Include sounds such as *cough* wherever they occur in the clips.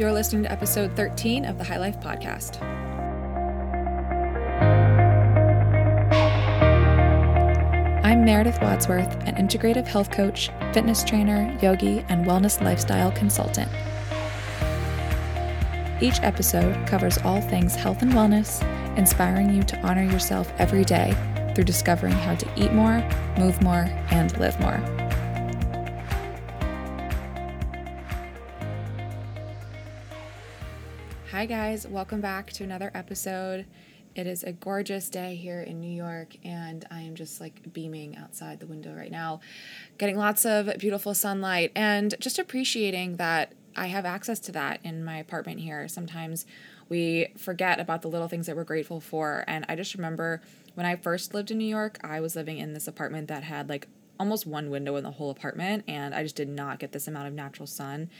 You're listening to episode 13 of the HYE Life Podcast. I'm Meredith Wadsworth, an integrative health coach, fitness trainer, yogi, and wellness lifestyle consultant. Each episode covers all things health and wellness, inspiring you to honor yourself every day through discovering how to eat more, move more, and live more. Hi, guys, welcome back to another episode. It is a gorgeous day here in New York, and I am just like beaming outside the window right now, getting lots of beautiful sunlight and just appreciating that I have access to that in my apartment here. Sometimes we forget about the little things that we're grateful for, and I just remember when I first lived in New York, I was living in this apartment that had like almost one window in the whole apartment, and I just did not get this amount of natural sun.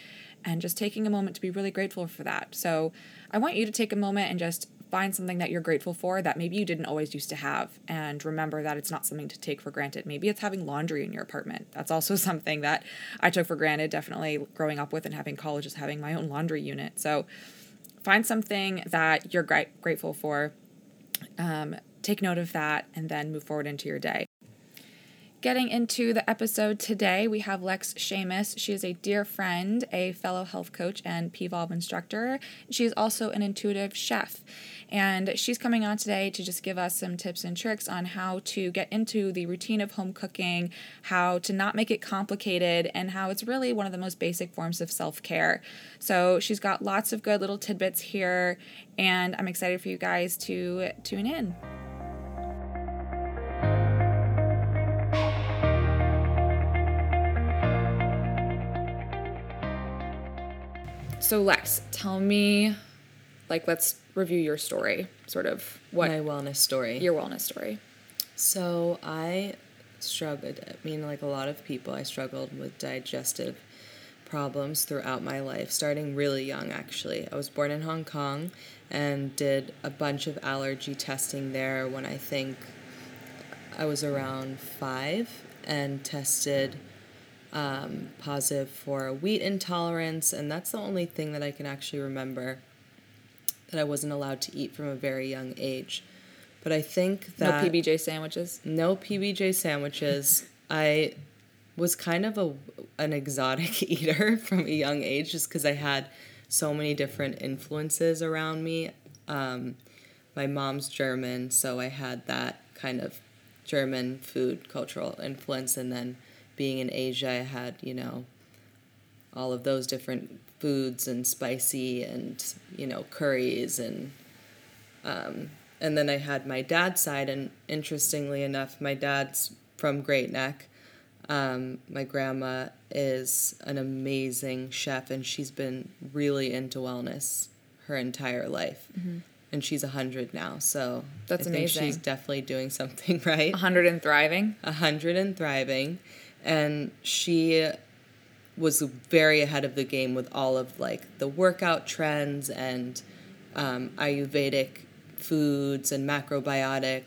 And just taking a moment to be really grateful for that. So, I want you to take a moment and just find something that you're grateful for that maybe you didn't always used to have and remember that it's not something to take for granted. Maybe it's having laundry in your apartment. That's also *laughs* something that I took for granted definitely growing up with and having college is having my own laundry unit. So find something that you're gra- grateful for. Um, take note of that and then move forward into your day. Getting into the episode today, we have Lex Shamis. She is a dear friend, a fellow health coach, and PVolve instructor. She is also an intuitive chef. And she's coming on today to just give us some tips and tricks on how to get into the routine of home cooking, how to not make it complicated, and how it's really one of the most basic forms of self care. So she's got lots of good little tidbits here, and I'm excited for you guys to tune in. So Lex, tell me, like, let's review your story, sort of what my wellness story. your wellness story. So I struggled. I mean, like a lot of people, I struggled with digestive problems throughout my life, starting really young. Actually, I was born in Hong Kong and did a bunch of allergy testing there when I think I was around five, and tested um, positive for wheat intolerance, and that's the only thing that I can actually remember that I wasn't allowed to eat from a very young age. But I think that no PBJ sandwiches. No PBJ sandwiches. *laughs* I was kind of a an exotic *laughs* eater from a young age, just because I had so many different influences around me. Um, my mom's German, so I had that kind of German food cultural influence, and then being in Asia, I had you know all of those different foods and spicy and you know curries and um, and then I had my dad's side and interestingly enough my dad's from Great Neck. Um, my grandma is an amazing chef and she's been really into wellness her entire life. Mm-hmm. and she's 100 now so that's I amazing she's definitely doing something *laughs* right. 100 and thriving? 100 and thriving and she was very ahead of the game with all of like the workout trends and um, Ayurvedic foods and macrobiotic.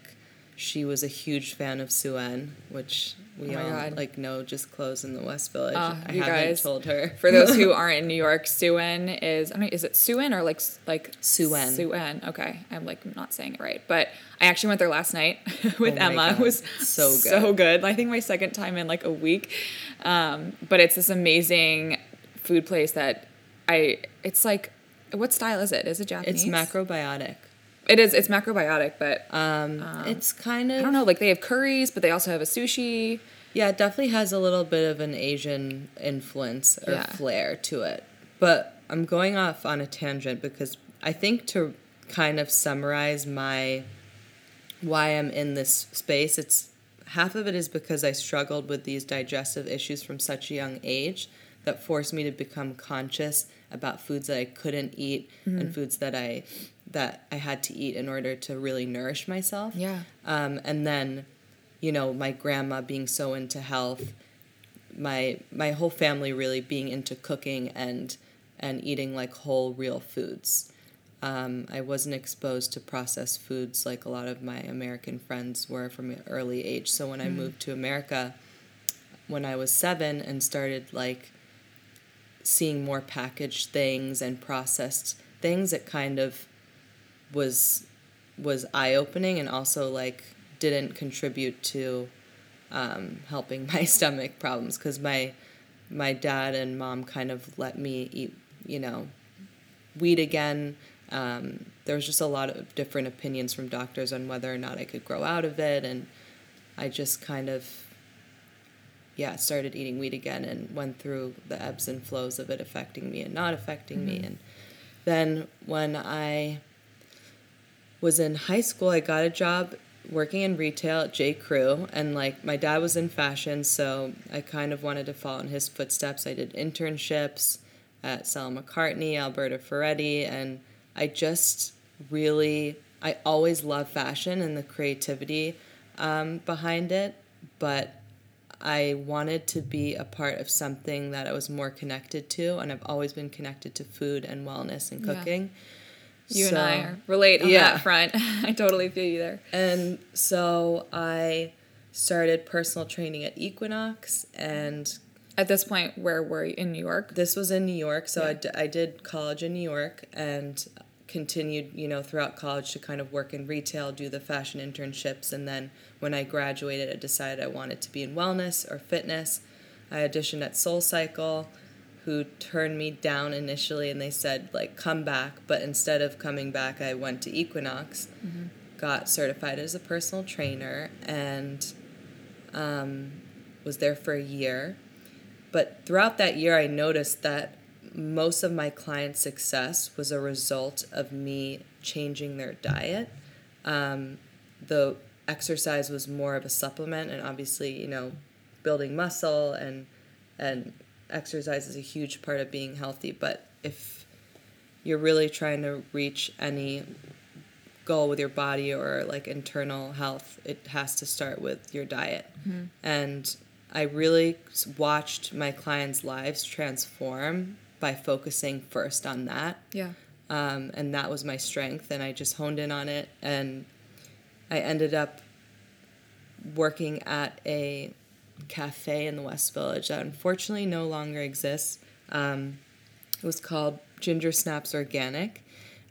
She was a huge fan of Souen, which we Oh all God. like know just closed in the West Village. Uh, I haven't guys, told her. For those who *laughs* aren't in New York, Souen is I mean, is it Souen or like like Souen. Souen. Okay, I'm like not saying it right, but I actually went there last night *laughs* with Oh Emma. It was So good. so good. I think my second time in like a week. Um, but it's this amazing food place that I. It's like, what style is it? Is it Japanese? It's macrobiotic. It is. It's macrobiotic, but Um, it's kind of I don't know. Like they have curries, but they also have a sushi. Yeah, it definitely has a little bit of an Asian influence or Yeah. flair to it. But I'm going off on a tangent because I think to kind of summarize my why I'm in this space, it's half of it is because I struggled with these digestive issues from such a young age that forced me to become conscious about foods that I couldn't eat and foods that I that I had to eat in order to really nourish myself. Yeah. Um, and then, you know, my grandma being so into health, my my whole family really being into cooking and and eating like whole real foods. Um, I wasn't exposed to processed foods like a lot of my American friends were from an early age. So when I moved to America, when I was seven and started like seeing more packaged things and processed things, it kind of was was eye opening and also like didn't contribute to um, helping *laughs* my stomach problems because my my dad and mom kind of let me eat you know weed again. Um, there was just a lot of different opinions from doctors on whether or not I could grow out of it, and I just kind of yeah started eating weed again and went through the ebbs and flows of it affecting me and not affecting mm-hmm. me and then when I was in high school, I got a job working in retail at J. Crew, and like my dad was in fashion, so I kind of wanted to follow in his footsteps. I did internships at Stella McCartney, Alberta Ferretti, and I just really, I always love fashion and the creativity um, behind it, but I wanted to be a part of something that I was more connected to, and I've always been connected to food and wellness and cooking. Yeah. You so, and I are relate on yeah. that front. *laughs* I totally feel you there. And so I started personal training at Equinox and at this point where were you in New York? This was in New York. So yeah. I, d- I did college in New York and continued, you know, throughout college to kind of work in retail, do the fashion internships, and then when I graduated, I decided I wanted to be in wellness or fitness. I auditioned at Soul Cycle, who turned me down initially, and they said like come back, but instead of coming back, I went to Equinox, mm-hmm. got certified as a personal trainer, and um, was there for a year. But throughout that year, I noticed that most of my clients' success was a result of me changing their diet. Um, the exercise was more of a supplement, and obviously, you know, building muscle and and exercise is a huge part of being healthy. But if you're really trying to reach any goal with your body or like internal health, it has to start with your diet. Mm-hmm. And I really watched my clients' lives transform by focusing first on that. Yeah. Um, and that was my strength, and I just honed in on it. And I ended up working at a cafe in the West Village that unfortunately no longer exists. Um, it was called Ginger Snaps Organic,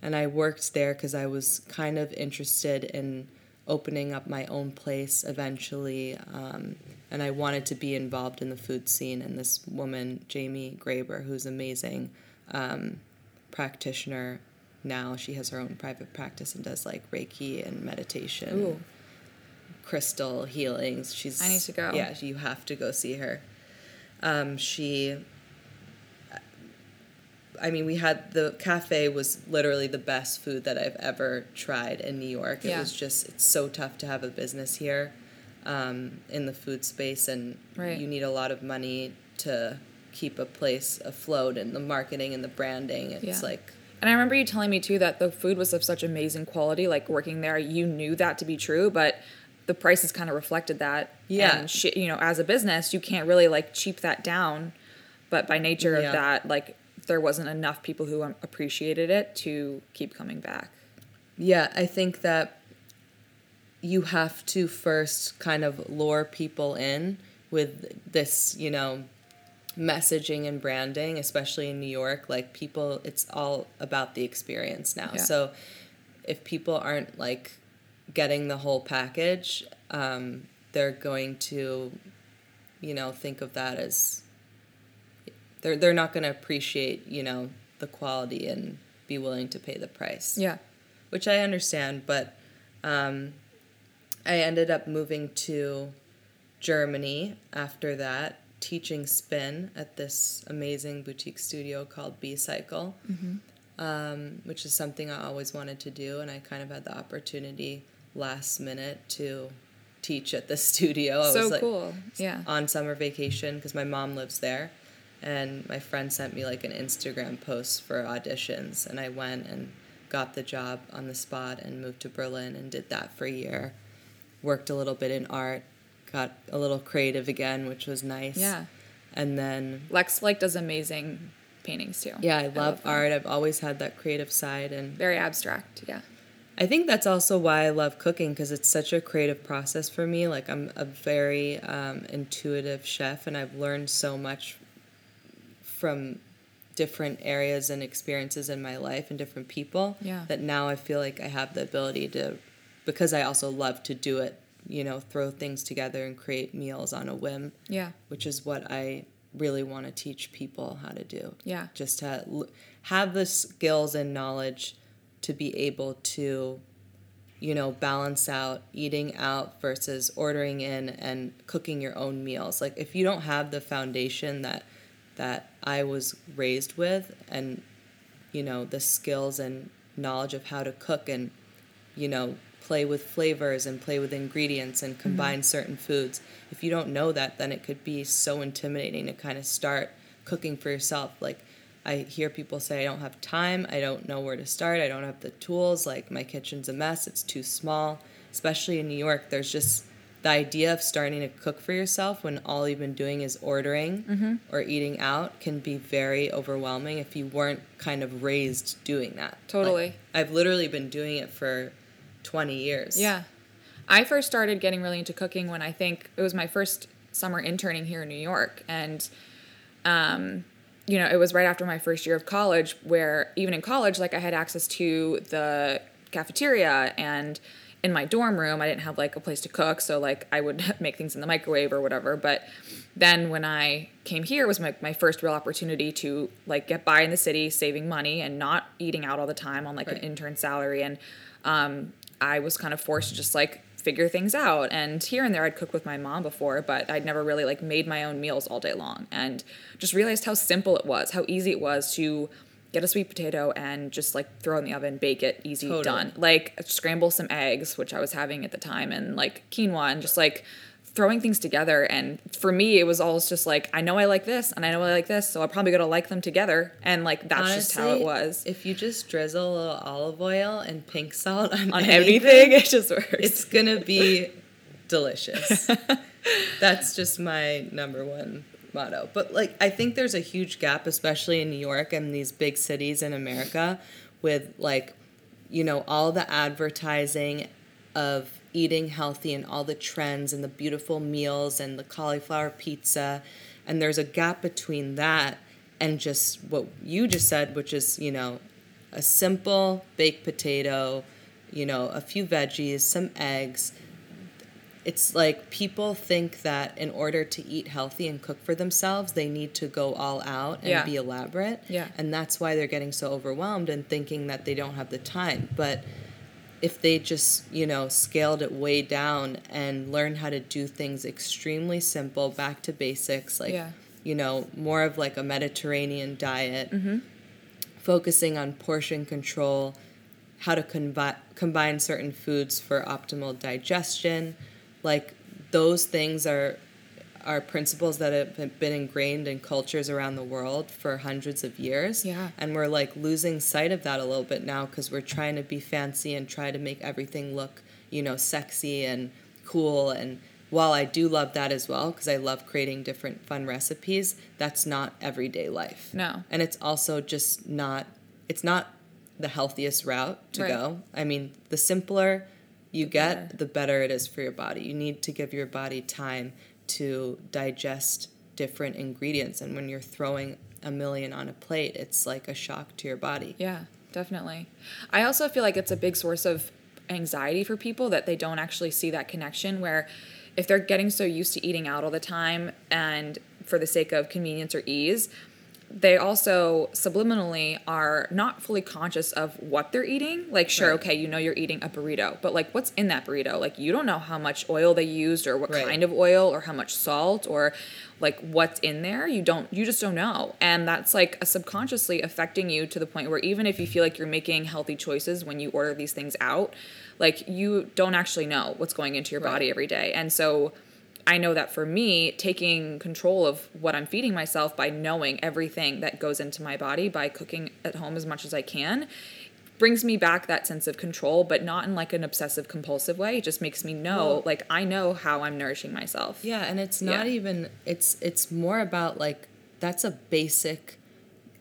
and I worked there because I was kind of interested in opening up my own place eventually. Um, and I wanted to be involved in the food scene. And this woman, Jamie Graber, who's amazing um, practitioner now, she has her own private practice and does like Reiki and meditation, Ooh. Crystal healings. She's I need to go. Yeah, you have to go see her. Um, she I mean, we had the cafe was literally the best food that I've ever tried in New York. It yeah. was just it's so tough to have a business here um, in the food space, and right. you need a lot of money to keep a place afloat, and the marketing and the branding. It's yeah. like. And I remember you telling me too that the food was of such amazing quality. Like working there, you knew that to be true, but the prices kind of reflected that. Yeah. And sh- you know, as a business, you can't really like cheap that down. But by nature yeah. of that, like there wasn't enough people who um, appreciated it to keep coming back. Yeah, I think that you have to first kind of lure people in with this, you know, messaging and branding, especially in New York. Like people, it's all about the experience now. Yeah. So if people aren't like getting the whole package, um, they're going to, you know, think of that as they're they're not going to appreciate you know the quality and be willing to pay the price. Yeah, which I understand, but um, I ended up moving to Germany after that, teaching spin at this amazing boutique studio called Becycle, mm-hmm. um, which is something I always wanted to do, and I kind of had the opportunity last minute to teach at the *laughs* studio. I so was like cool. Yeah. On summer vacation because my mom lives there and my friend sent me like an Instagram post for auditions, and I went and got the job on the spot and moved to Berlin and did that for a year. Worked a little bit in art, got a little creative again, which was nice. Yeah. And then Lex like does amazing paintings too. Yeah, I love, I love art. I've always had that creative side and very abstract. Yeah. I think that's also why I love cooking because it's such a creative process for me. Like I'm a very um, intuitive chef, and I've learned so much from different areas and experiences in my life and different people Yeah. that now I feel like I have the ability to because I also love to do it, you know, throw things together and create meals on a whim, Yeah. which is what I really want to teach people how to do. Yeah. Just to have the skills and knowledge to be able to you know, balance out eating out versus ordering in and cooking your own meals. Like if you don't have the foundation that that I was raised with and you know, the skills and knowledge of how to cook and you know, play with flavors and play with ingredients and mm-hmm. combine certain foods. If you don't know that, then it could be so intimidating to kind of start cooking for yourself. Like I hear people say, I don't have time, I don't know where to start, I don't have the tools, like my kitchen's a mess, it's too small. Especially in New York, there's just the idea of starting to cook for yourself when all you've been doing is ordering or eating out can be very overwhelming if you weren't kind of raised doing that. Like, Totally. I've literally been doing it for 20 years. Yeah. I first started getting really into cooking when I think it was my first summer interning here in New York. And, um, you know, it was right after my first year of college where even in college, like I had access to the cafeteria and in my dorm room, I didn't have like a place to cook. So like I would *laughs* make things in the microwave or whatever. But then when I came here it was my, my first real opportunity to like get by in the city, saving money and not eating out all the time on like Right. an intern salary. And, um, I was kind of forced to just like figure things out. And here and there, I'd cooked with my mom before, but I'd never really like made my own meals all day long. And just realized how simple it was, how easy it was to get a sweet potato and just like throw it in the oven, bake it, easy, Totally. done. Like scramble some eggs, which I was having at the time, and like quinoa, and just like throwing things together. And for me, it was always just like, I know I like this, and I know I like this, so I'm probably gonna like them together. And like that's just how it was. If you just drizzle a little olive oil and pink salt on, On anything, everything, it just works. it's gonna be *laughs* delicious. That's just my number one motto. But like I think there's a huge gap, especially in New York and these big cities in America, with like, you know, all the advertising of eating healthy and all the trends and the beautiful meals and the cauliflower pizza. And there's a gap between that and just what you just said, which is, you know, a simple baked potato, you know, a few veggies, some eggs. It's like people think that in order to eat healthy and cook for themselves, they need to go all out and Yeah. be elaborate. Yeah. And that's why they're getting so overwhelmed and thinking that they don't have the time. But if they just, you know, scaled it way down and learned how to do things extremely simple, back to basics, like, Yeah. you know, more of like a Mediterranean diet, Mm-hmm. focusing on portion control, how to combi- combine certain foods for optimal digestion, like those things are are principles that have been ingrained in cultures around the world for hundreds of years. Yeah. And we're like losing sight of that a little bit now because we're trying to be fancy and try to make everything look, you know, sexy and cool. And while I do love that as well, because I love creating different fun recipes, that's not everyday life. No. And it's also just not, it's not the healthiest route to Right. go. I mean, the simpler you get, the better it is for your body. You need to give your body time to digest different ingredients. And when you're throwing a million on a plate, it's like a shock to your body. Yeah, definitely. I also feel like it's a big source of anxiety for people that they don't actually see that connection where if they're getting so used to eating out all the time and for the sake of convenience or ease, they also subliminally are not fully conscious of what they're eating. Like, sure, Right. okay, you know you're eating a burrito, but like, what's in that burrito? Like, you don't know how much oil they used or what Right. kind of oil or how much salt or like what's in there. You don't, you just don't know. And that's like a subconsciously affecting you to the point where even if you feel like you're making healthy choices when you order these things out, like you don't actually know what's going into your body every day. And so, I know that for me, taking control of what I'm feeding myself by knowing everything that goes into my body by cooking at home as much as I can brings me back that sense of control, but not in like an obsessive compulsive way. It just makes me know, Well- like, I know how I'm nourishing myself. Yeah, and it's not Yeah. even it's it's more about like that's a basic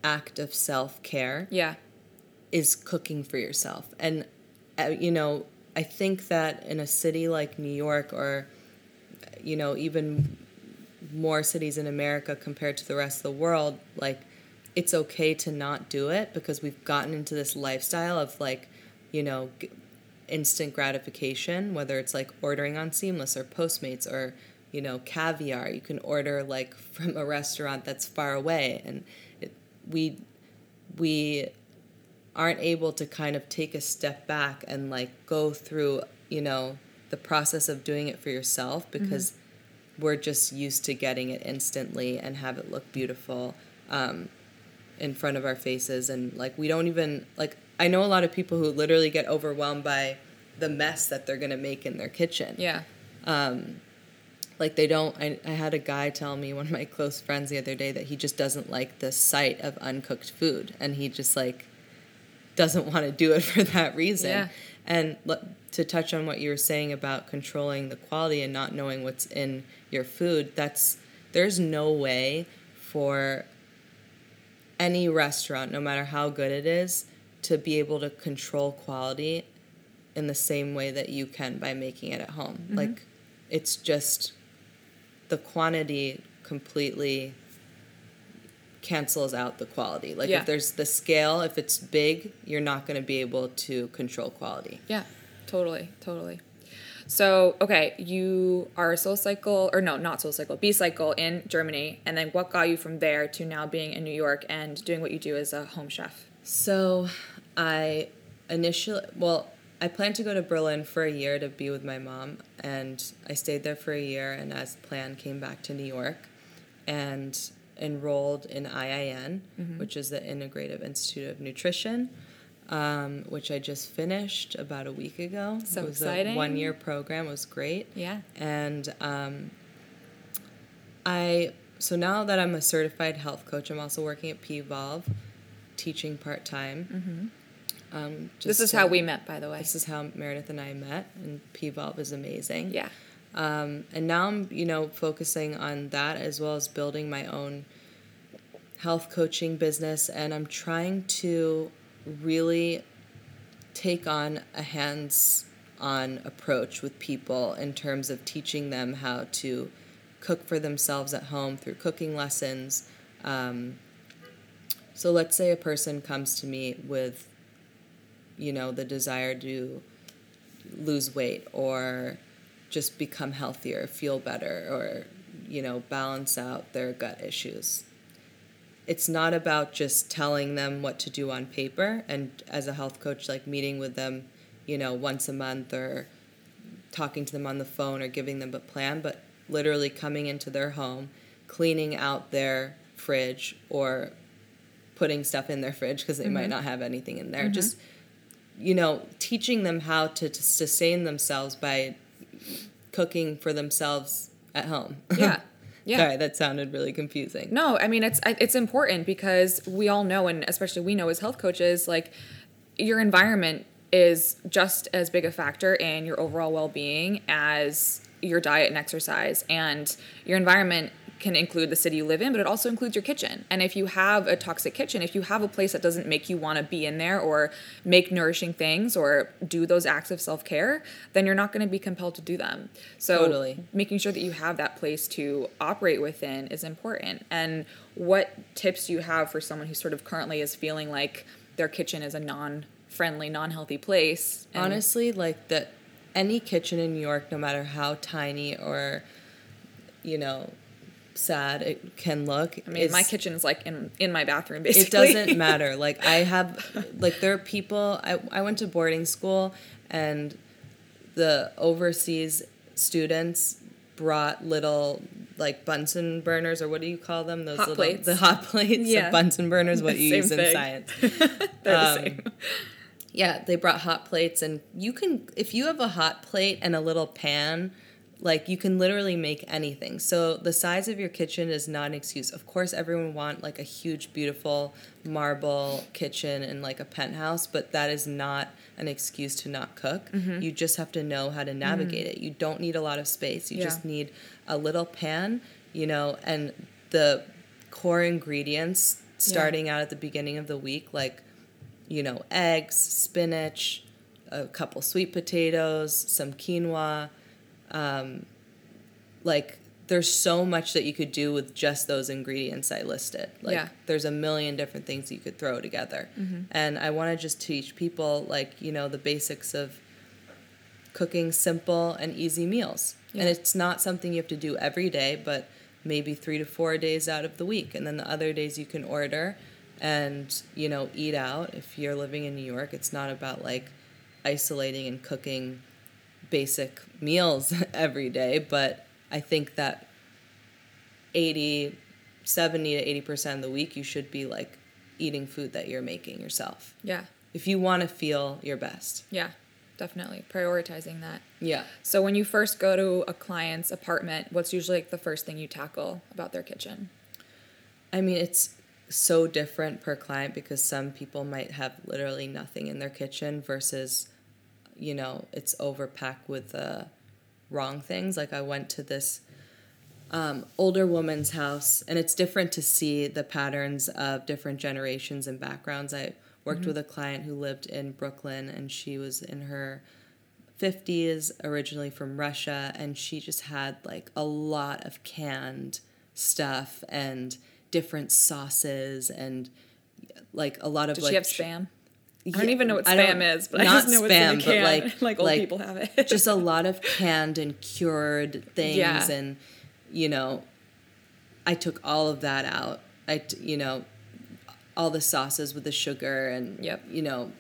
act of self-care. Yeah. is cooking for yourself. And, uh, you know, I think that in a city like New York or, you know, even more cities in America compared to the rest of the world, like it's okay to not do it because we've gotten into this lifestyle of like, you know, instant gratification, whether it's like ordering on Seamless or Postmates or, you know, caviar. You can order like *laughs* from a restaurant that's far away. And it, we, we aren't able to kind of take a step back and like go through, you know, the process of doing it for yourself because we're just used to getting it instantly and have it look beautiful um, in front of our faces. And like we don't even like i know a lot of people who literally get overwhelmed by the mess that they're going to make in their kitchen. Yeah. like they don't I, I had a guy tell me one of my close friends the other day that he just doesn't like the sight of uncooked food. And he just like doesn't want to do it *laughs* for that reason. Yeah. and to touch on what you were saying about controlling the quality and not knowing what's in your food that's there's no way for any restaurant no matter how good it is to be able to control quality in the same way that you can by making it at home mm-hmm. like it's just the quantity completely cancels out the quality. Like Yeah. if there's the scale, if it's big, you're not going to be able to control quality. Yeah, totally, totally. So, okay, you are a Soul Cycle, or no, not Soul Cycle, Becycle in Germany, and then what got you from there to now being in New York and doing what you do as a home chef? So I initially, well, I planned to go to Berlin for a year to be with my mom, and I stayed there for a year, and as planned, came back to New York and enrolled in IIN, mm-hmm. which is the Integrative Institute of Nutrition. Um, which I just finished about a week ago. So it was exciting. a one year program. It was great. Yeah. And um, I so now that I'm a certified health coach, I'm also working at P-Volve, teaching part time. Um, This is so- how we met, by the way. This is how Meredith and I met, and P-Volve is amazing. Yeah. Um, and now I'm, you know, focusing on that as well as building my own health coaching business, and I'm trying to really take on a hands-on approach with people in terms of teaching them how to cook for themselves at home through cooking lessons. Um, so let's say a person comes to me with, you know, the desire to lose weight or just become healthier, feel better, or, you know, balance out their gut issues. It's not about just telling them what to do on paper and as a health coach, like meeting with them, you know, once a month or talking to them on the phone or giving them a plan, but literally coming into their home, cleaning out their fridge or putting stuff in their fridge because they might mm-hmm. not have anything in there. Mm-hmm. Just you know, teaching them how to, to sustain themselves by cooking for themselves at home. Yeah. *laughs* Yeah. Sorry, that sounded really confusing. No, I mean it's it's important because we all know, and especially we know as health coaches, like your environment is just as big a factor in your overall well-being as your diet and exercise. And your environment can include the city you live in, but it also includes your kitchen. And if you have a toxic kitchen, if you have a place that doesn't make you want to be in there or make nourishing things or do those acts of self-care, then you're not going to be compelled to do them. So Totally. making sure that you have that place to operate within is important. And what tips do you have for someone who sort of currently is feeling like their kitchen is a non-friendly, non-healthy place? And- Honestly, like that any kitchen in New York, no matter how tiny or, you know, sad it can look. I mean, my kitchen is like in in my bathroom, basically. it doesn't *laughs* matter like i have like there are people I, I went to boarding school and the overseas students brought little like bunsen burners or what do you call them those Hot little plates. the hot plates Yeah. the bunsen burners what you *laughs* Same use in science *laughs* They're the Um, same. yeah, they brought hot plates, and you can, if you have a hot plate and a little pan, like you can literally make anything. So the size of your kitchen is not an excuse. Of course, everyone want like a huge, beautiful marble kitchen and like a penthouse, but that is not an excuse to not cook. Mm-hmm. You just have to know how to navigate mm-hmm. it. You don't need a lot of space. You Yeah. just need a little pan, you know, and the core ingredients starting out at the beginning of the week, like you know, eggs, spinach, a couple sweet potatoes, some quinoa. Um, like there's so much that you could do with just those ingredients I listed. Like Yeah. there's a million different things you could throw together. And I want to just teach people like, you know, the basics of cooking simple and easy meals. Yeah. And it's not something you have to do every day, but maybe 3 to 4 days out of the week and then the other days you can order and, you know, eat out. If you're living in New York, it's not about like isolating and cooking basic meals *laughs* every day, but I think that 80 70 to 80% of the week you should be like eating food that you're making yourself. Yeah. If you want to feel your best. Yeah. Definitely prioritizing that. Yeah. So when you first go to a client's apartment, what's usually like the first thing you tackle about their kitchen? I mean, it's so different per client because some people might have literally nothing in their kitchen versus, you know, it's overpacked with the wrong things. Like I went to this um, older woman's house, and it's different to see the patterns of different generations and backgrounds. I worked with a client who lived in Brooklyn, and she was in her 50s, originally from Russia, and she just had like a lot of canned stuff and different sauces and like a lot of Does like she have spam? I don't even know what spam is, but I just know what's in the spam, but can. like- *laughs* like old like people have it. *laughs* just a lot of canned and cured things Yeah. and you know i took all of that out i t- you know all the sauces with the sugar and Yep. you know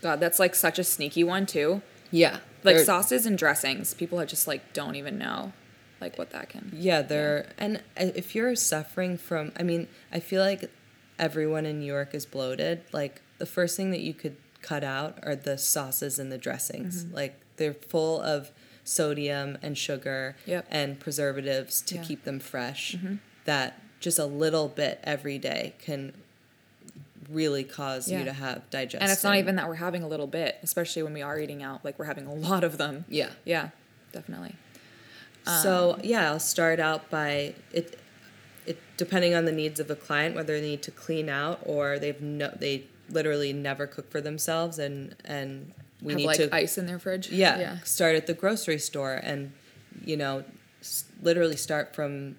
God, that's like such a sneaky one too. yeah Like sauces and dressings, people are just like don't even know like what that can. yeah they're and uh, if you're suffering from i mean i feel like everyone in new york is bloated like the first thing that you could cut out are the sauces and the dressings Mm-hmm. like they're full of sodium and sugar Yep. and preservatives to Yeah. Mm-hmm. keep them fresh that just a little bit every day can really cause Yeah. you to have digestion And it's not even that we're having a little bit, especially when we are eating out. Like we're having a *laughs* lot of them. yeah Yeah, definitely. So yeah, I'll start out by it. It depending on the needs of the client, whether they need to clean out or they've no, they literally never cook for themselves, and and we have need like to ice in their fridge. yeah, Yeah. start at the grocery store and you know s- literally start from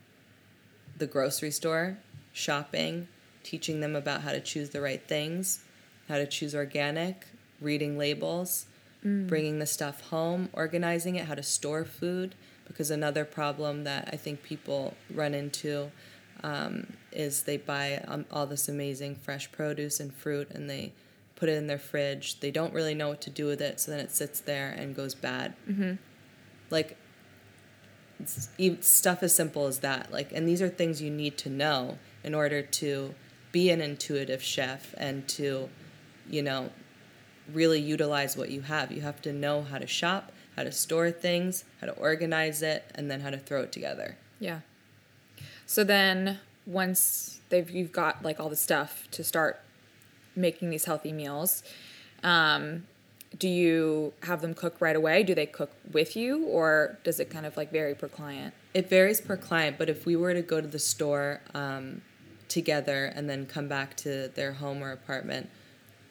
the grocery store shopping teaching them about how to choose the right things how to choose organic reading labels mm. bringing the stuff home organizing it how to store food because another problem that i think people run into um, is they buy um, all this amazing fresh produce and fruit and they put it in their fridge. They don't really know what to do with it, so then it sits there and goes bad. Mm-hmm. Like it's stuff as simple as that. Like, and these are things you need to know in order to be an intuitive chef and to, you know, really utilize what you have. You have to know how to shop, how to store things, how to organize it, and then how to throw it together. Yeah. So then once they've you've got like all the stuff to start making these healthy meals, um, do you have them cook right away? Do they cook with you or does it kind of like vary per client? It varies per client, but if we were to go to the store um, together and then come back to their home or apartment,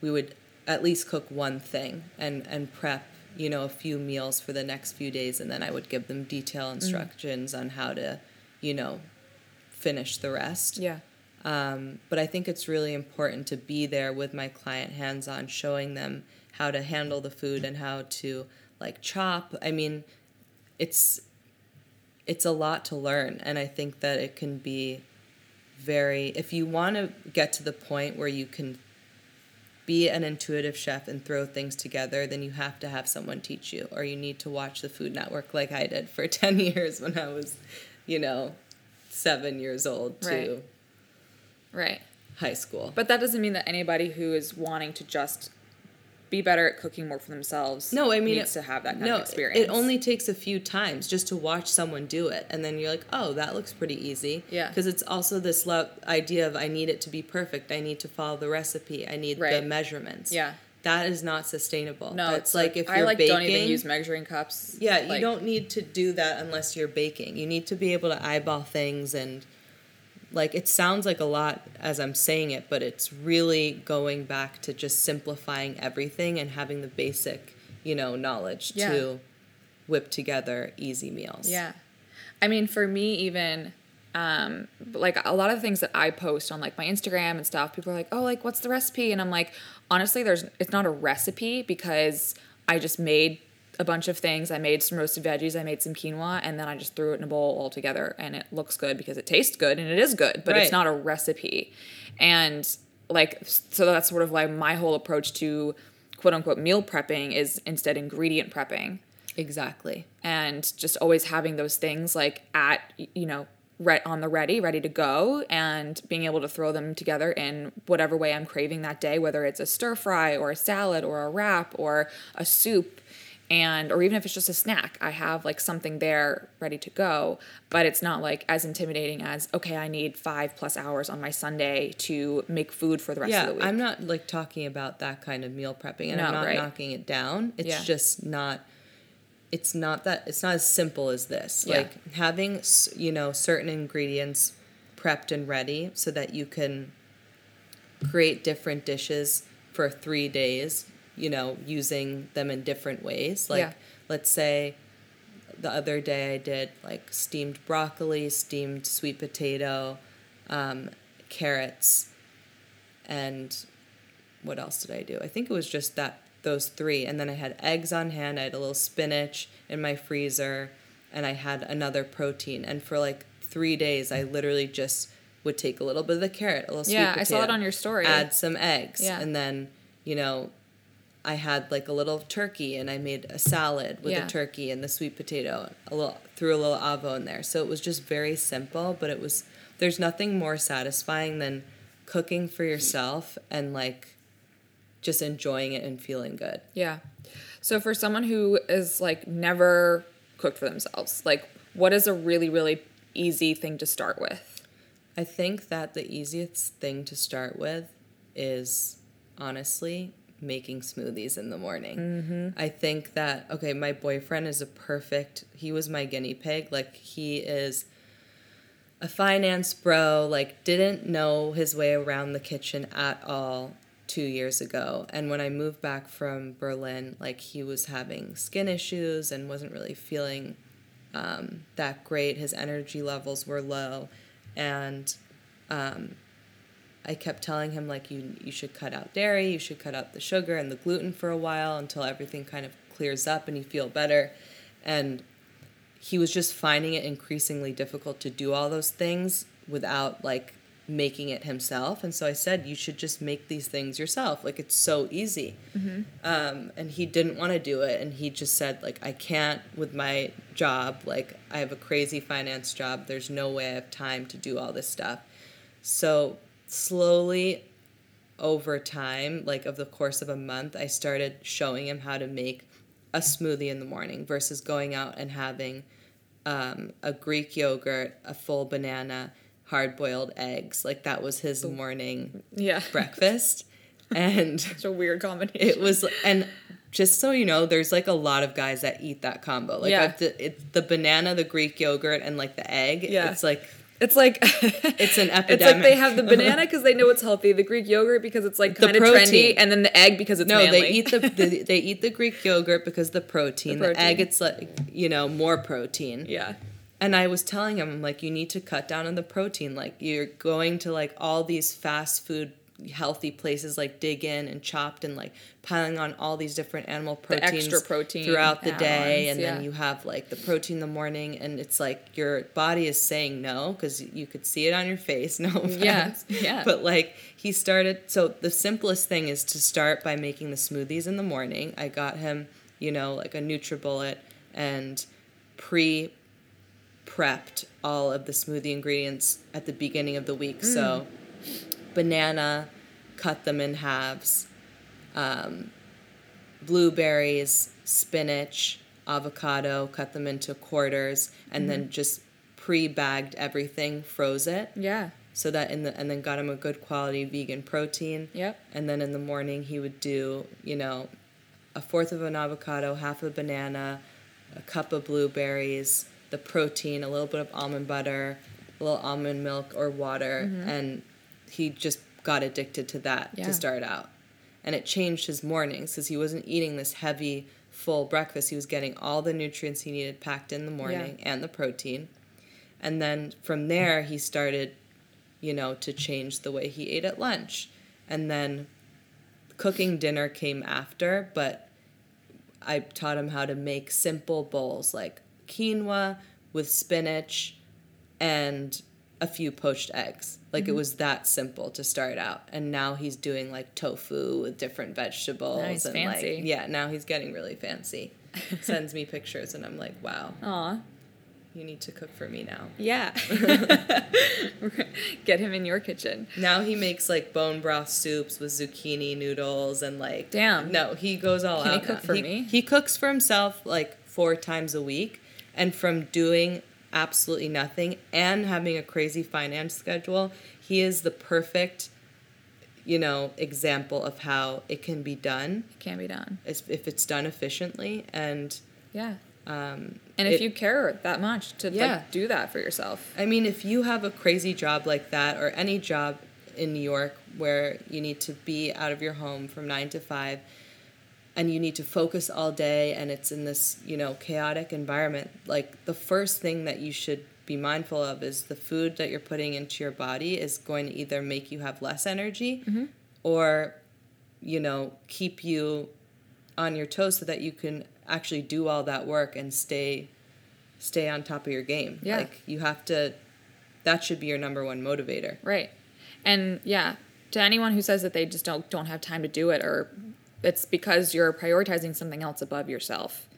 we would at least cook one thing and, and prep, you know, a few meals for the next few days, and then I would give them detailed instructions on how to, you know, finish the rest. Yeah. Um, but I think it's really important to be there with my client hands on, showing them how to handle the food and how to like chop. I mean, it's it's a lot to learn, and I think that it can be very. If you want to get to the point where you can be an intuitive chef and throw things together, then you have to have someone teach you, or you need to watch the Food Network like I did for *laughs* ten years when I was, you know, seven years old to Right. Right. high school. But that doesn't mean that anybody who is wanting to just be better at cooking more for themselves No, I mean needs it- to have that kind no, of experience. It only takes a few times just to watch someone do it, and then you're like, oh, that looks pretty easy. Yeah. Because it's also this lo- idea of I need it to be perfect. I need to follow the recipe. I need the measurements. Yeah. That is not sustainable. no, it's like if you're I like baking. don't even use measuring cups. yeah, you Like, don't need to do that unless you're baking. You need to be able to eyeball things and like it sounds like a lot as I'm saying it, but it's really going back to just simplifying everything and having the basic, you know, knowledge Yeah. to whip together easy meals. Yeah. I mean, for me, even um, like a lot of the things that I post on like my Instagram and stuff, people are like, "Oh, like what's the recipe?" And I'm like, honestly, there's it's not a recipe because I just made a bunch of things. I made some roasted veggies, I made some quinoa, and then I just threw it in a bowl all together, and it looks good because it tastes good and it is good, but Right. it's not a recipe. And like, so that's sort of like my whole approach to quote unquote meal prepping is instead ingredient prepping Exactly. and just always having those things like at you know re- on the ready ready to go and being able to throw them together in whatever way i'm craving that day whether it's a stir fry or a salad or a wrap or a soup and or even if it's just a snack i have like something there ready to go but it's not like as intimidating as okay i need five plus hours on my sunday to make food for the rest of the week I'm not like talking about that kind of meal prepping, and I'm not right. knocking it down. It's Yeah. just not. It's not that. It's not as simple as this. Yeah. Like having you know certain ingredients prepped and ready so that you can create different dishes for three days. You know, using them in different ways. Like Yeah. let's say the other day I did like steamed broccoli, steamed sweet potato, um, carrots, and what else did I do? I think it was just that those three, and then I had eggs on hand. I had a little spinach in my freezer, and I had another protein. And for like three days, I literally just would take a little bit of the carrot, a little sweet Yeah, potato, I saw it on your story. add some eggs, Yeah. and then you know. I had like a little turkey and I made a salad with Yeah. the turkey and the sweet potato. A little threw a little avo in there. So it was just very simple, but it was there's nothing more satisfying than cooking for yourself and like just enjoying it and feeling good. Yeah. So for someone who is like never cooked for themselves, like what is a really really easy thing to start with? I think that the easiest thing to start with is honestly making smoothies in the morning. Mm-hmm. I think that, okay, my boyfriend is a perfect, he was my guinea pig. Like, he is a finance bro, like, didn't know his way around the kitchen at all two years ago. And when I moved back from Berlin, like, he was having skin issues and wasn't really feeling um, that great. His energy levels were low. And um, I kept telling him like you you should cut out dairy, you should cut out the sugar and the gluten for a while until everything kind of clears up and you feel better. And he was just finding it increasingly difficult to do all those things without like making it himself. And so I said, you should just make these things yourself. Like it's so easy. Um, and he didn't want to do it. And he just said, like, I can't with my job. Like, I have a crazy finance job. There's no way I have time to do all this stuff. So slowly over time, like of the course of a month, I started showing him how to make a smoothie in the morning versus going out and having um, a Greek yogurt, a full banana, hard boiled eggs. Like that was his morning Yeah. breakfast. *laughs* And It's a weird combination. it was, and just so you know, there's like a lot of guys that eat that combo. Like Yeah. The, it, the banana, the Greek yogurt, and like the egg. Yeah. It's like It's like *laughs* It's an epidemic. It's like they have the banana because they know it's healthy, the Greek yogurt because it's like kind of trendy, and then the egg because it's No, manly. they eat the, *laughs* the they eat the Greek yogurt because the protein. The The, egg, it's like you know more protein. yeah. And I was telling him like you need to cut down on the protein. Like you're going to like all these fast food healthy places like Dig Inn and Chopt and like piling on all these different animal proteins extra protein throughout the day and yeah. then you have like the protein in the morning and it's like your body is saying no because you could see it on your face *laughs* no Yeah, offense. yeah. but like he started so the simplest thing is to start by making the smoothies in the morning i got him you know like a nutribullet and pre prepped all of the smoothie ingredients at the beginning of the week so banana cut them in halves um, blueberries spinach avocado cut them into quarters and then just pre-bagged everything froze it Yeah. so that in the and then got him a good quality vegan protein. Yep. And then in the morning he would do, you know, a fourth of an avocado, half a banana, a cup of blueberries, the protein, a little bit of almond butter, a little almond milk or water, mm-hmm. and he just got addicted to that Yeah. to start out. And it changed his mornings because he wasn't eating this heavy, full breakfast. He was getting all the nutrients he needed packed in the morning and the protein. And then from there, he started, you know, to change the way he ate at lunch. And then cooking dinner came after, but I taught him how to make simple bowls like quinoa with spinach and a few poached eggs. Like it mm-hmm. was that simple to start out. And now he's doing like tofu with different vegetables Nice, and fancy. like yeah, now he's getting really fancy. *laughs* Sends me pictures and I'm like, "Wow, Aw. you need to cook for me now." Yeah. *laughs* Get him in your kitchen. Now he makes like bone broth soups with zucchini noodles and like Damn. No, he goes all Can he cook now. for he, me? He cooks for himself like four times a week, and from doing absolutely nothing and having a crazy finance schedule, he is the perfect, you know, example of how it can be done It Can be done. if it's done efficiently and. Yeah. Um, And if it- you care that much to Yeah. like do that for yourself. I mean, if you have a crazy job like that, or any job in New York where you need to be out of your home from nine to five, and you need to focus all day, and it's in this you know chaotic environment, like the first thing that you should be mindful of is the food that you're putting into your body is going to either make you have less energy, mm-hmm. or you know keep you on your toes so that you can actually do all that work and stay stay on top of your game. Yeah. Like you have to that should be your number one motivator. Right. And yeah, to anyone who says that they just don't don't have time to do it or it's because you're prioritizing something else above yourself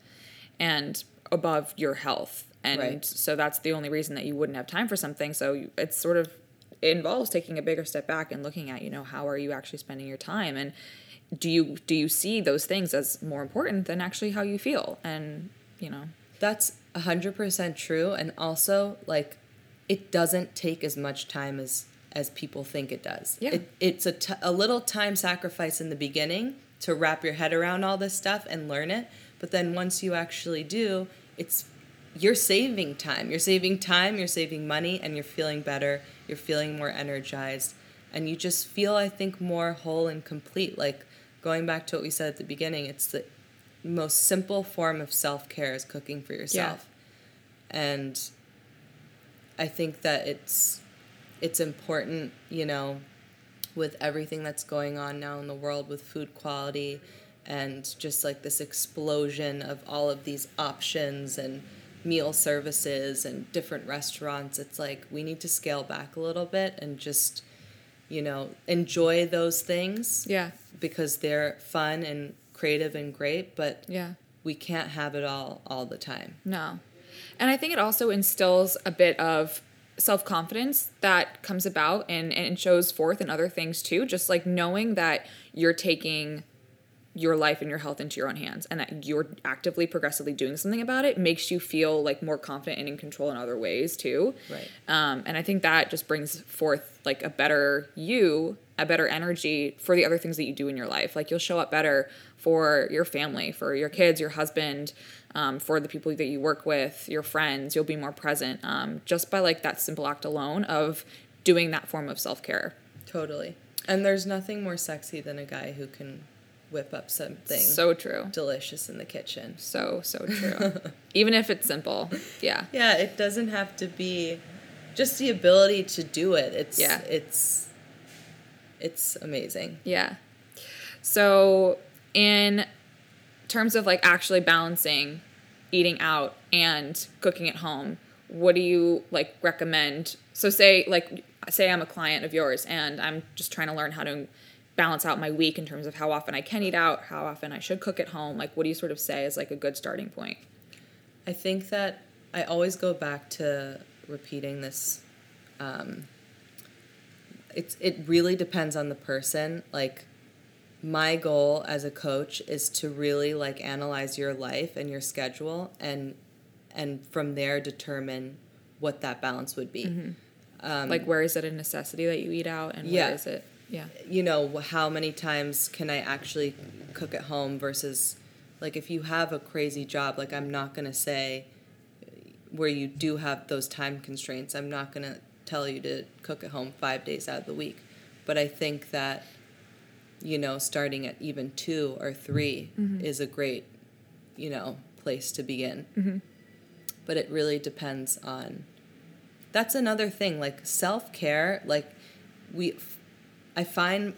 and above your health. And Right. so that's the only reason that you wouldn't have time for something. So it's sort of it involves taking a bigger step back and looking at, you know, how are you actually spending your time and do you do you see those things as more important than actually how you feel? And, you know, That's 100% true and also like it doesn't take as much time as as people think it does. Yeah. It, it's a, t- a little time sacrifice in the beginning to wrap your head around all this stuff and learn it, but then once you actually do, it's you're saving time. You're saving time, you're saving money and you're feeling better, you're feeling more energized. And you just feel I think more whole and complete. Like going back to what we said at the beginning, it's the most simple form of self-care is cooking for yourself. And I think that it's it's important, you know, with everything that's going on now in the world with food quality and just like this explosion of all of these options and meal services and different restaurants it's like we need to scale back a little bit and just you know enjoy those things yeah. because they're fun and creative and great but Yeah. we can't have it all all the time No. And I think it also instills a bit of self confidence that comes about and, and shows forth in other things too. Just like knowing that you're taking your life and your health into your own hands and that you're actively progressively doing something about it makes you feel like more confident and in control in other ways too Right. um, and i think that just brings forth like a better you a better energy for the other things that you do in your life like you'll show up better for your family for your kids your husband um, for the people that you work with your friends you'll be more present um, just by like that simple act alone of doing that form of self-care Totally. And there's nothing more sexy than a guy who can whip up something so true delicious in the kitchen. So, so *laughs* true. Even if it's simple. Yeah. Yeah, it doesn't have to be just the ability to do it. It's Yeah. it's it's amazing. Yeah. So, in terms of like actually balancing eating out and cooking at home, what do you like recommend? So, say like say I'm a client of yours and I'm just trying to learn how to balance out my week in terms of how often I can eat out, how often I should cook at home. Like, what do you sort of say is like a good starting point? I think that I always go back to repeating this. Um, it's it really depends on the person. Like my goal as a coach is to really like analyze your life and your schedule and and from there determine what that balance would be. Mm-hmm. Um, like, where is it a necessity that you eat out, and yeah. where is it? Yeah. you know how many times can i actually cook at home versus like if you have a crazy job like i'm not going to say where you do have those time constraints i'm not going to tell you to cook at home five days out of the week but i think that you know starting at even two or 3 mm-hmm. is a great you know place to begin mm-hmm. but it really depends on that's another thing. Like self care, like we, I find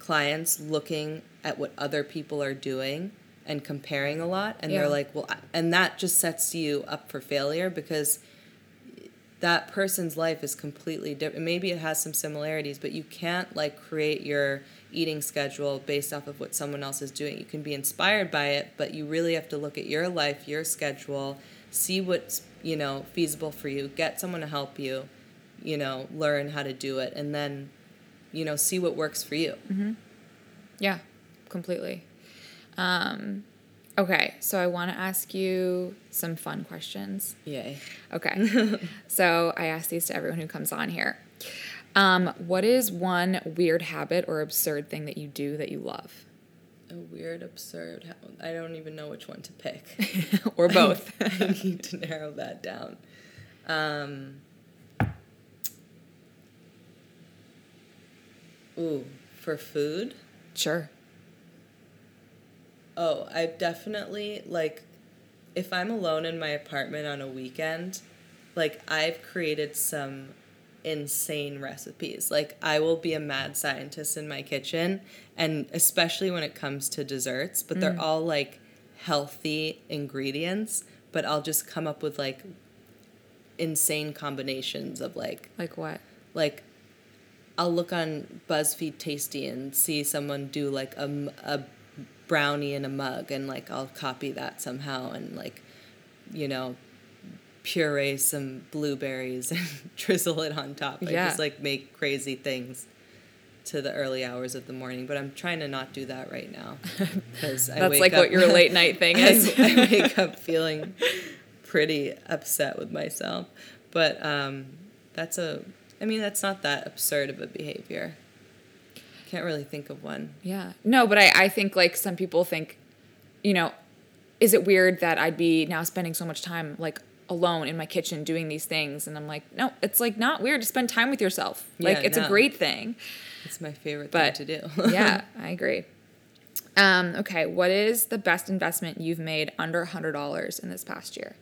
clients looking at what other people are doing and comparing a lot, and Yeah. they're like, well, and that just sets you up for failure because that person's life is completely different. Maybe it has some similarities, but you can't like create your eating schedule based off of what someone else is doing. You can be inspired by it, but you really have to look at your life, your schedule, see what's, you know, feasible for you, get someone to help you, you know, learn how to do it and then, you know, see what works for you. Yeah, completely. Um, okay, so I want to ask you some fun questions. Yay. Okay. *laughs* so I ask these to everyone who comes on here. Um, what is one weird habit or absurd thing that you do that you love? A weird, absurd. ha- I don't even know which one to pick. *laughs* or both? *laughs* I need to narrow that down. Um, ooh, for food? sure. Oh, I definitely like if I'm alone in my apartment on a weekend, like I've created some insane recipes. Like I will be a mad scientist in my kitchen and especially when it comes to desserts, but they're mm. all like healthy ingredients, but I'll just come up with like insane combinations of like Like what? like I'll look on BuzzFeed Tasty and see someone do like a, a brownie in a mug and like I'll copy that somehow and like you know puree some blueberries *laughs* and drizzle it on top. I Yeah. just like make crazy things to the early hours of the morning, but I'm trying to not do that right now *laughs* because I That's like up, what your *laughs* late night thing I, is. I wake up feeling pretty upset with myself. But um, that's a, I mean, that's not that absurd of a behavior. Can't really think of one. Yeah. No, but I, I think like some people think, you know, is it weird that I'd be now spending so much time like alone in my kitchen doing these things? And I'm like, no, it's like not weird to spend time with yourself. Like Yeah, it's a great thing. It's my favorite But thing to do. *laughs* yeah, *laughs* I agree. Um, okay, what is the best investment you've made under $100 in this past year?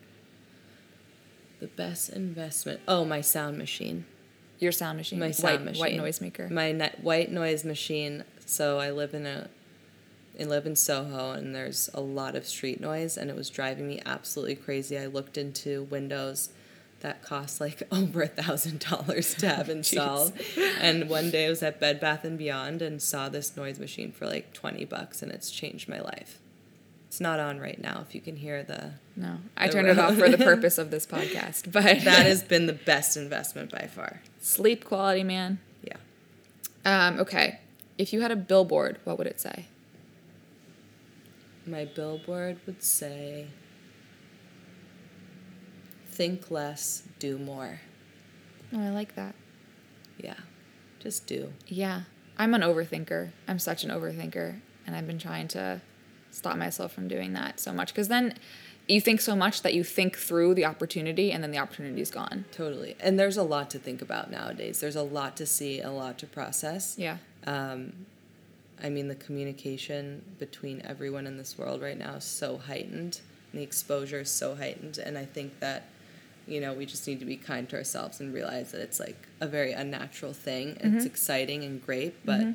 the best investment. Oh, my sound machine. Your sound machine, My white, sound machine. white noise maker. My white noise machine. So I live in a, I live in Soho, and there's a lot of street noise, and it was driving me absolutely crazy. I looked into windows that cost like *laughs* over a thousand dollars to have *laughs* installed, and one day I was at Bed Bath and Beyond and saw this noise machine for like twenty bucks, and it's changed my life. It's not on right now. If you can hear the, no, I The turned it off for the *laughs* purpose of this podcast. But that has been the best investment by far. sleep quality, man. Yeah. Um, okay, if you had a billboard, what would it say? My billboard would say, think less, do more. Oh, I like that. Yeah, just do. Yeah, I'm an overthinker. I'm such an overthinker, and I've been trying to stop myself from doing that so much because then you think so much that you think through the opportunity and then the opportunity is gone. Totally. And there's a lot to think about nowadays. There's a lot to see, a lot to process. Yeah. Um, I mean, the communication between everyone in this world right now is so heightened, and the exposure is so heightened. And I think that, you know, we just need to be kind to ourselves and realize that it's like a very unnatural thing. It's mm-hmm. exciting and great, but mm-hmm.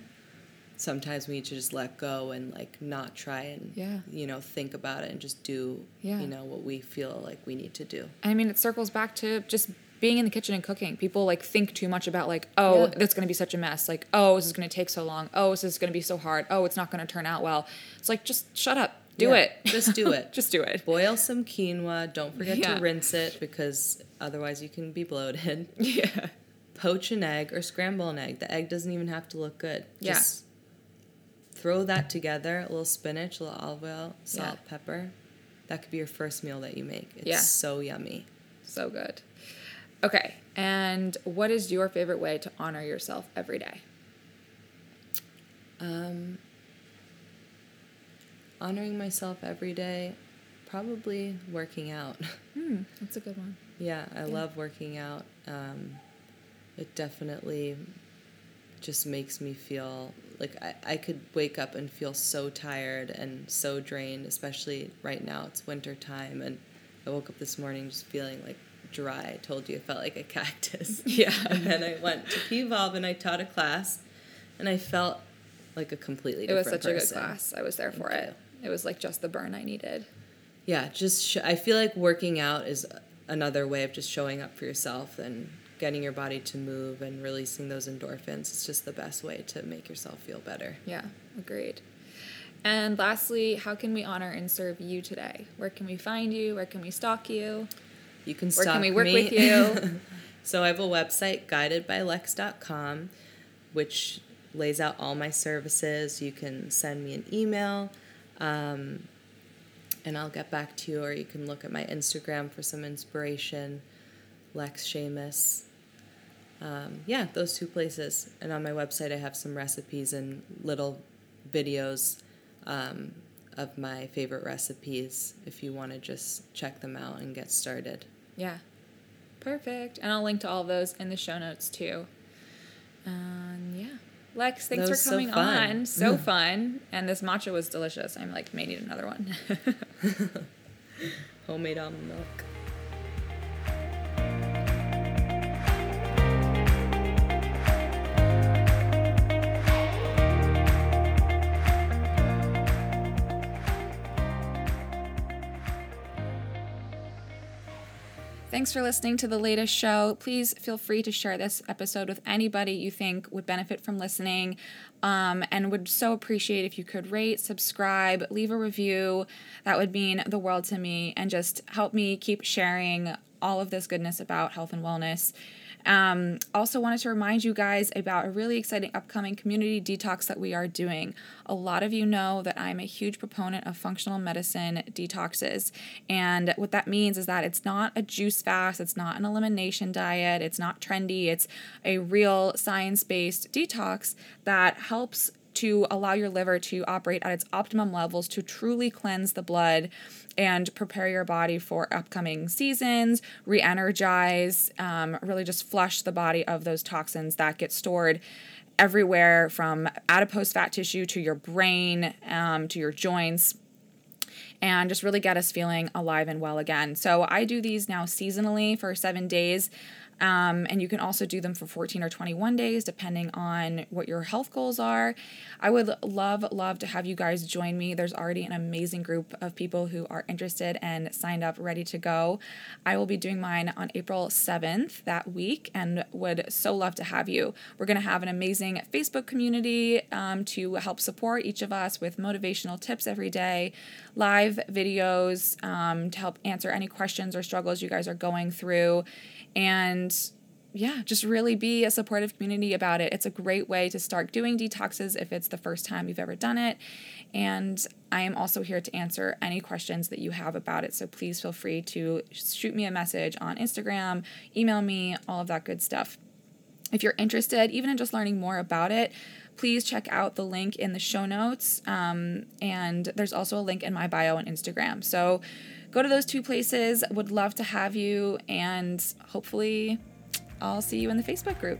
sometimes we need to just let go and like not try and, Yeah. you know, think about it and just do, Yeah. you know, what we feel like we need to do. I mean, it circles back to just being in the kitchen and cooking. People like think too much about like, oh, Yeah. that's going to be such a mess. Like, oh, this is going to take so long. Oh, this is going to be so hard. Oh, it's not going to turn out well. It's like just shut up. Do Yeah, it. just do it. *laughs* just do it. Boil some quinoa. Don't forget Yeah. to rinse it because otherwise you can be bloated. *laughs* Yeah. poach an egg or scramble an egg. The egg doesn't even have to look good. Yeah. Just throw that together, a little spinach, a little olive oil, salt, pepper. That could be your first meal that you make. It's Yeah. so yummy. So good. Okay. And what is your favorite way to honor yourself every day? Um, honoring myself every day, probably working out. *laughs* Hmm, that's a good one. yeah, I love working out. Um, it definitely just makes me feel like I, I could wake up and feel so tired and so drained, especially right now. It's winter time, and I woke up this morning just feeling like dry. I told you it felt like a cactus. *laughs* Yeah. *laughs* and then I went to P Evolve and I taught a class, and I felt like a completely It was different such person. a good class. I was there for Thank it. It was like just the burn I needed. Yeah, just sh- I feel like working out is another way of just showing up for yourself and getting your body to move and releasing those endorphins. It's just the best way to make yourself feel better. Yeah, agreed. And lastly, how can we honor and serve you today? Where can we find you? Where can we stalk you? You can Where can we work me. with you? *laughs* so I have a website, guidedbylex.com, which lays out all my services. You can send me an email, um, and I'll get back to you, or you can look at my Instagram for some inspiration, Lex Shamis. Um, yeah, those two places. And on my website, I have some recipes and little videos um, of my favorite recipes if you want to just check them out and get started. Yeah. Perfect. And I'll link to all those in the show notes too. Um, yeah. Lex, thanks for so coming fun. on. So fun. And this matcha was delicious. I'm like, may need another one. *laughs* *laughs* Homemade almond milk. Thanks for listening to the latest show. Please feel free to share this episode with anybody you think would benefit from listening um, and would so appreciate if you could rate, subscribe, leave a review. That would mean the world to me and just help me keep sharing all of this goodness about health and wellness. Um, also, wanted to remind you guys about a really exciting upcoming community detox that we are doing. A lot of you know that I'm a huge proponent of functional medicine detoxes. And what that means is that it's not a juice fast, it's not an elimination diet, it's not trendy, it's a real science based detox that helps to allow your liver to operate at its optimum levels to truly cleanse the blood and prepare your body for upcoming seasons, re energize, um, really just flush the body of those toxins that get stored everywhere from adipose fat tissue to your brain um, to your joints and just really get us feeling alive and well again. So I do these now seasonally for seven days. Um, and you can also do them for 14 or 21 days, depending on what your health goals are. I would love, love to have you guys join me. There's already an amazing group of people who are interested and signed up, ready to go. I will be doing mine on April 7th that week and would so love to have you. We're going to have an amazing Facebook community um, to help support each of us with motivational tips every day, live videos um, to help answer any questions or struggles you guys are going through and yeah, just really be a supportive community about it. It's a great way to start doing detoxes if it's the first time you've ever done it. And I am also here to answer any questions that you have about it. So please feel free to shoot me a message on Instagram, email me, all of that good stuff. If you're interested, even in just learning more about it, please check out the link in the show notes. Um, and there's also a link in my bio on Instagram. So go to those two places. Would love to have you, and hopefully, I'll see you in the Facebook group.